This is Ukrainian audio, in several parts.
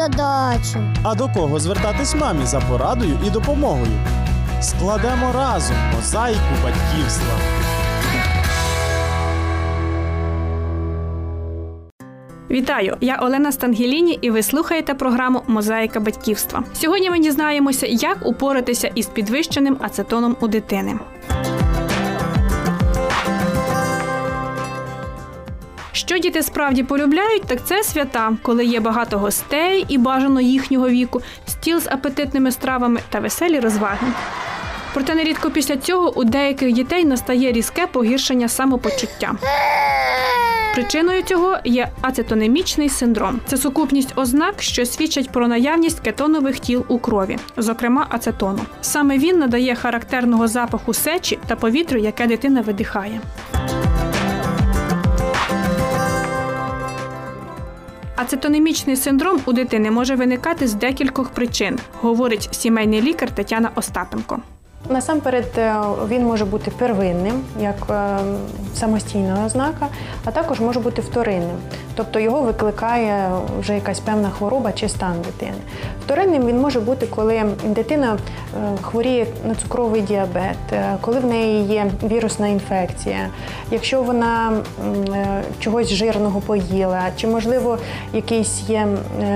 задачі. А до кого звертатись мамі за порадою і допомогою? Складемо разом мозаїку батьківства. Вітаю! Я Олена Стангеліні, і ви слухаєте програму Мозаїка батьківства. Сьогодні ми дізнаємося, як упоратися із підвищеним ацетоном у дитини. Що діти справді полюбляють, так це свята, коли є багато гостей і бажано їхнього віку, стіл з апетитними стравами та веселі розваги. Проте нерідко після цього у деяких дітей настає різке погіршення самопочуття. Причиною цього є ацетонемічний синдром. Це сукупність ознак, що свідчать про наявність кетонових тіл у крові, зокрема ацетону. Саме він надає характерного запаху сечі та повітрю, яке дитина видихає. Ацетонемічний синдром у дитини може виникати з декількох причин, говорить сімейний лікар Тетяна Остапенко. Насамперед е, він може бути первинним, як е, самостійна ознака, а також може бути вторинним. Тобто його викликає вже якась певна хвороба чи стан дитини. Вторинним він може бути, коли дитина е, хворіє на цукровий діабет, коли в неї є вірусна інфекція, якщо вона чогось жирного поїла, чи можливо якийсь є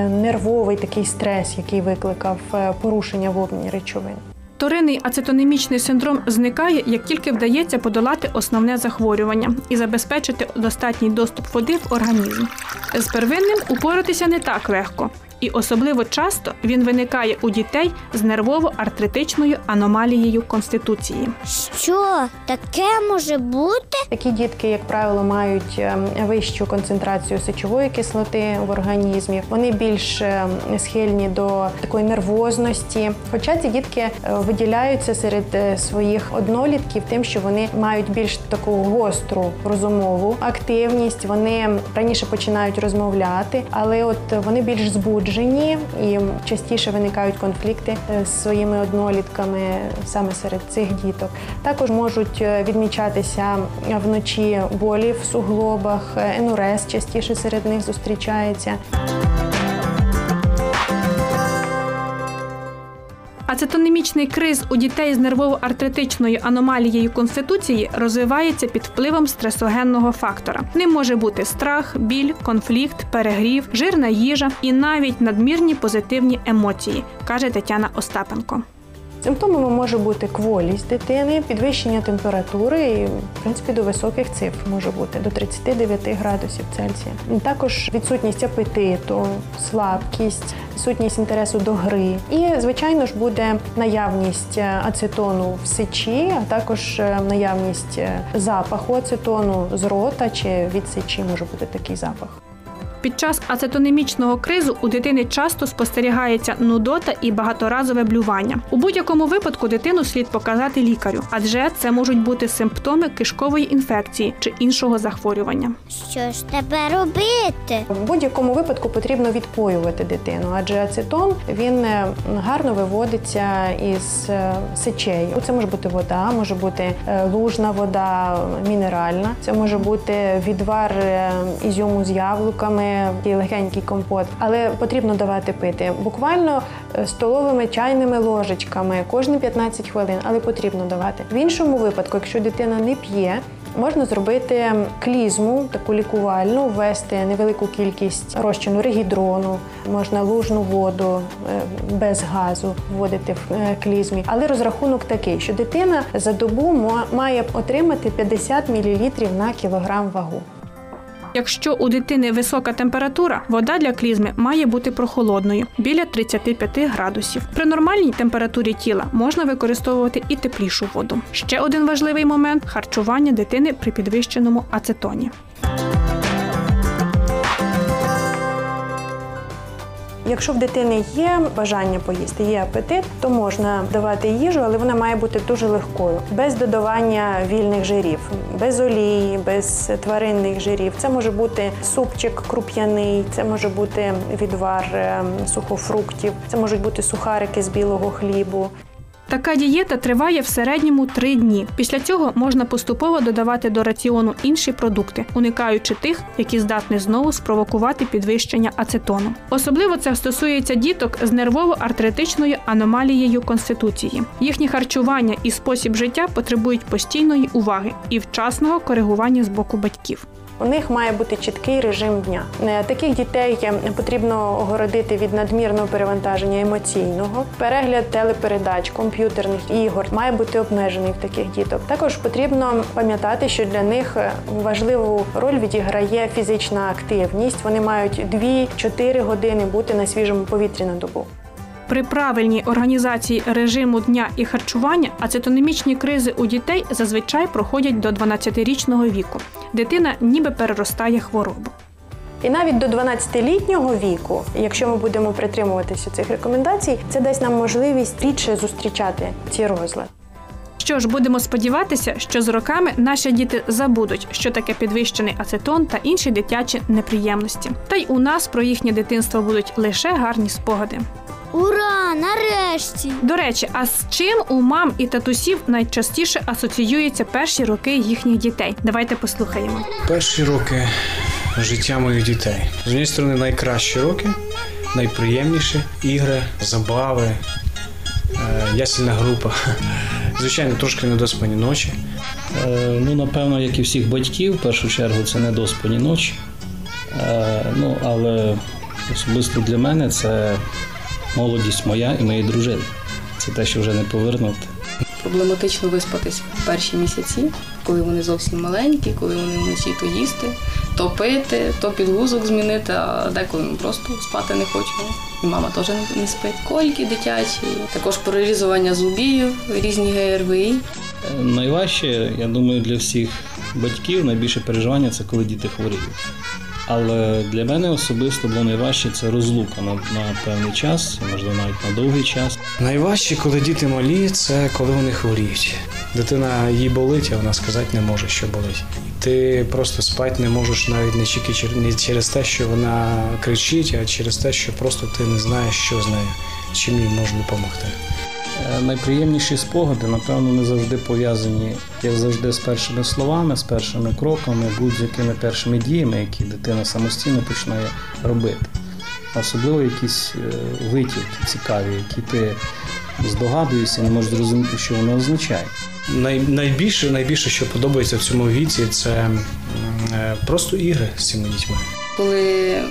нервовий такий стрес, який викликав порушення в обміні речовин. Вторинний ацетонемічний синдром зникає, як тільки вдається подолати основне захворювання і забезпечити достатній доступ води в організм. З первинним упоратися не так легко, і особливо часто він виникає у дітей з нервово-артритичною аномалією конституції. Що таке може бути? Такі дітки, як правило, мають е, вищу концентрацію сечової кислоти в організмі. Вони більш е, схильні до такої нервозності. Хоча ці дітки е, виділяються серед е, своїх однолітків тим, що вони мають більш таку гостру розумову активність. Вони раніше починають розмовляти, але от вони більш збуджені і частіше виникають конфлікти е, з своїми однолітками саме серед цих діток. Також можуть е, відмічатися вночі болі в суглобах, енурез частіше серед них зустрічається. Ацетонемічний криз у дітей з нервово-артритичною аномалією конституції розвивається під впливом стресогенного фактора. Ним може бути страх, біль, конфлікт, перегрів, жирна їжа і навіть надмірні позитивні емоції, каже Тетяна Остапенко. Симптомами може бути кволість дитини, підвищення температури і, в принципі, до високих цифр може бути до 39 градусів Цельсія. Також відсутність апетиту, слабкість, відсутність інтересу до гри. І, звичайно ж, буде наявність е, ацетону в сечі, а також е, наявність е, запаху ацетону з рота чи від сечі може бути такий запах. Під час ацетонемічного кризу у дитини часто спостерігається нудота і багаторазове блювання. У будь-якому випадку дитину слід показати лікарю, адже це можуть бути симптоми кишкової інфекції чи іншого захворювання. Що ж тепер робити? В будь-якому випадку потрібно відпоювати дитину, адже ацетон він е, гарно виводиться із е, сечею. Це може бути вода, може бути е, лужна вода, мінеральна. Це може бути відвар ізюму з яблуками, і легенький компот. Але потрібно давати пити буквально е, столовими чайними ложечками кожні 15 хвилин, але потрібно давати. В іншому випадку, якщо дитина не п'є. Можна зробити клізму, таку лікувальну, ввести невелику кількість розчину регідрону, можна лужну воду е, без газу вводити в е, клізмі. Але розрахунок такий, що дитина за добу ма- має отримати 50 мл на кілограм вагу. Якщо у дитини висока температура, вода для клізми має бути прохолодною біля 35 градусів. При нормальній температурі тіла можна використовувати і теплішу воду. Ще один важливий момент харчування дитини при підвищеному ацетоні. Якщо в дитини є бажання поїсти, є апетит, то можна давати їжу, але вона має бути дуже легкою, без додавання вільних жирів, без олії, без тваринних жирів. Це може бути супчик круп'яний, це може бути відвар е, сухофруктів, це можуть бути сухарики з білого хлібу. Така дієта триває в середньому три дні. Після цього можна поступово додавати до раціону інші продукти, уникаючи тих, які здатні знову спровокувати підвищення ацетону. Особливо це стосується діток з нервово-артритичною аномалією конституції. Їхнє харчування і спосіб життя потребують постійної уваги і вчасного коригування з боку батьків. У них має бути чіткий режим дня. Е, Таких дітей е, потрібно огородити від надмірного перевантаження емоційного. Перегляд телепередач, комп'ютерних ігор має бути обмежений в таких діток. Також потрібно пам'ятати, що для них е, важливу роль відіграє фізична активність. Вони мають 2-4 години бути на свіжому повітрі на добу. При правильній організації режиму дня і харчування ацетонемічні кризи у дітей зазвичай проходять до 12-річного віку. Дитина ніби переростає хворобу. І навіть до 12-літнього віку, якщо ми будемо притримуватися цих рекомендацій, це дасть нам можливість рідше зустрічати ці розлади. Що ж, будемо сподіватися, що з роками наші діти забудуть, що таке підвищений ацетон та інші дитячі неприємності. Та й у нас про їхнє дитинство будуть лише гарні спогади. Ура! Нарешті! До речі, а з чим у мам і татусів найчастіше асоціюються перші роки їхніх дітей? Давайте послухаємо. Перші роки життя моїх дітей. З однієї сторони, найкращі роки, найприємніші ігри, забави, е, ясельна група. Звичайно, трошки недоспані ночі. Е, Ну, напевно, як і всіх батьків, в першу чергу це недоспані ночі. Е, Ну, але особисто для мене це молодість моя і моєї дружини. Це те, що вже не повернути. проблематично виспатись в перші місяці, коли вони зовсім маленькі, коли вони вночі то їсти, то пити, то підгузок змінити, а деколи ми просто спати не хочемо. І мама теж не- спить. Кольки дитячі, також перерізування зубів, різні ГРВІ. Е, Найважче, я думаю, для всіх батьків найбільше переживання це коли діти хворіють. Але для мене особисто було найважче це розлука на, на певний час, можливо, навіть на довгий час. Найважче, коли діти малі, це коли вони хворіють. Дитина їй болить, а вона сказати не може, що болить. Ти просто спати не можеш навіть не тільки не через те, що вона кричить, а через те, що просто ти не знаєш, що з нею, чим їй можна допомогти. Е, Найприємніші спогади, напевно, не завжди пов'язані, як завжди, з першими словами, з першими кроками, будь-якими першими діями, які дитина самостійно починає робити. Особливо якісь е, витівки цікаві, які ти здогадуєшся, не можеш зрозуміти, що вони означають. Най, найбільше, найбільше, що подобається в цьому віці, це е, просто ігри з цими дітьми. Коли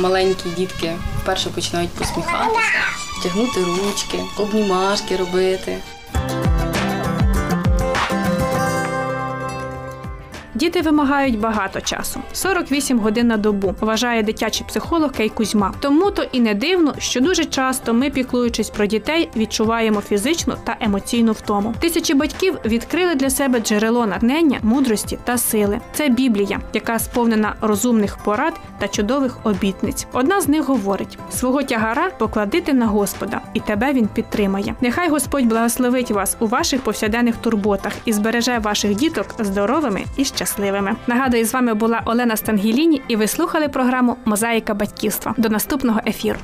маленькі дітки вперше починають посміхатися, тягнути ручки, обнімашки робити. Діти вимагають багато часу 48 годин на добу, вважає дитячий психолог Кей Кузьма. Тому то і не дивно, що дуже часто ми, піклуючись про дітей, відчуваємо фізичну та емоційну втому. Тисячі батьків відкрили для себе джерело натхнення, мудрості та сили. Це Біблія, яка сповнена розумних порад та чудових обітниць. Одна з них говорить: свого тягара покладити на Господа, і тебе він підтримає. Нехай Господь благословить вас у ваших повсякденних турботах і збереже ваших діток здоровими і щасливими. Нагадую, з вами була Олена Стангеліні, і ви слухали програму Мозаїка батьківства. До наступного ефіру.